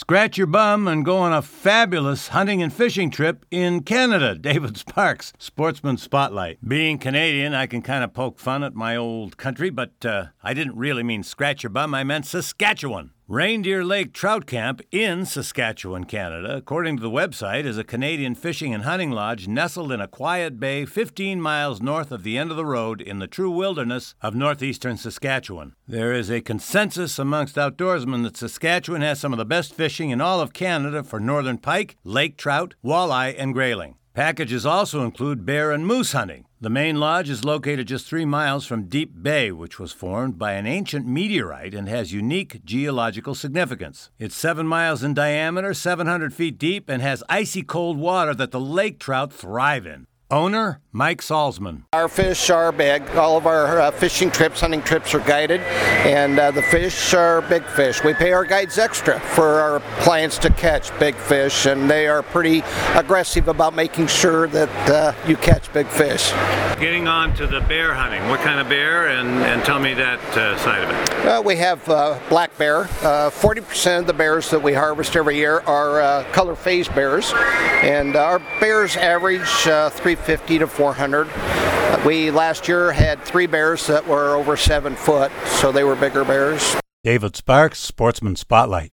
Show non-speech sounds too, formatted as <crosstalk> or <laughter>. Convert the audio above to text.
Scratch your bum and go on a fabulous hunting and fishing trip in Canada. <laughs> David Sparks, Sportsman Spotlight. Being Canadian, I can kind of poke fun at my old country, but uh, I didn't really mean scratch your bum, I meant Saskatchewan. Reindeer Lake Trout Camp in Saskatchewan, Canada, according to the website, is a Canadian fishing and hunting lodge nestled in a quiet bay 15 miles north of the end of the road in the true wilderness of northeastern Saskatchewan. There is a consensus amongst outdoorsmen that Saskatchewan has some of the best fishing in all of Canada for northern pike, lake trout, walleye, and grayling. Packages also include bear and moose hunting. The main lodge is located just three miles from Deep Bay, which was formed by an ancient meteorite and has unique geological significance. It's seven miles in diameter, 700 feet deep, and has icy cold water that the lake trout thrive in. Owner Mike Salzman. Our fish are big. All of our uh, fishing trips, hunting trips are guided, and uh, the fish are big fish. We pay our guides extra for our clients to catch big fish, and they are pretty aggressive about making sure that uh, you catch big fish. Getting on to the bear hunting, what kind of bear, and, and tell me that uh, side of it. Uh, we have uh, black bear. 40% of the bears that we harvest every year are color phase bears, and our bears average three 350 to 400. We last year had three bears that were over seven foot, so they were bigger bears. David Sparks, Sportsman Spotlight.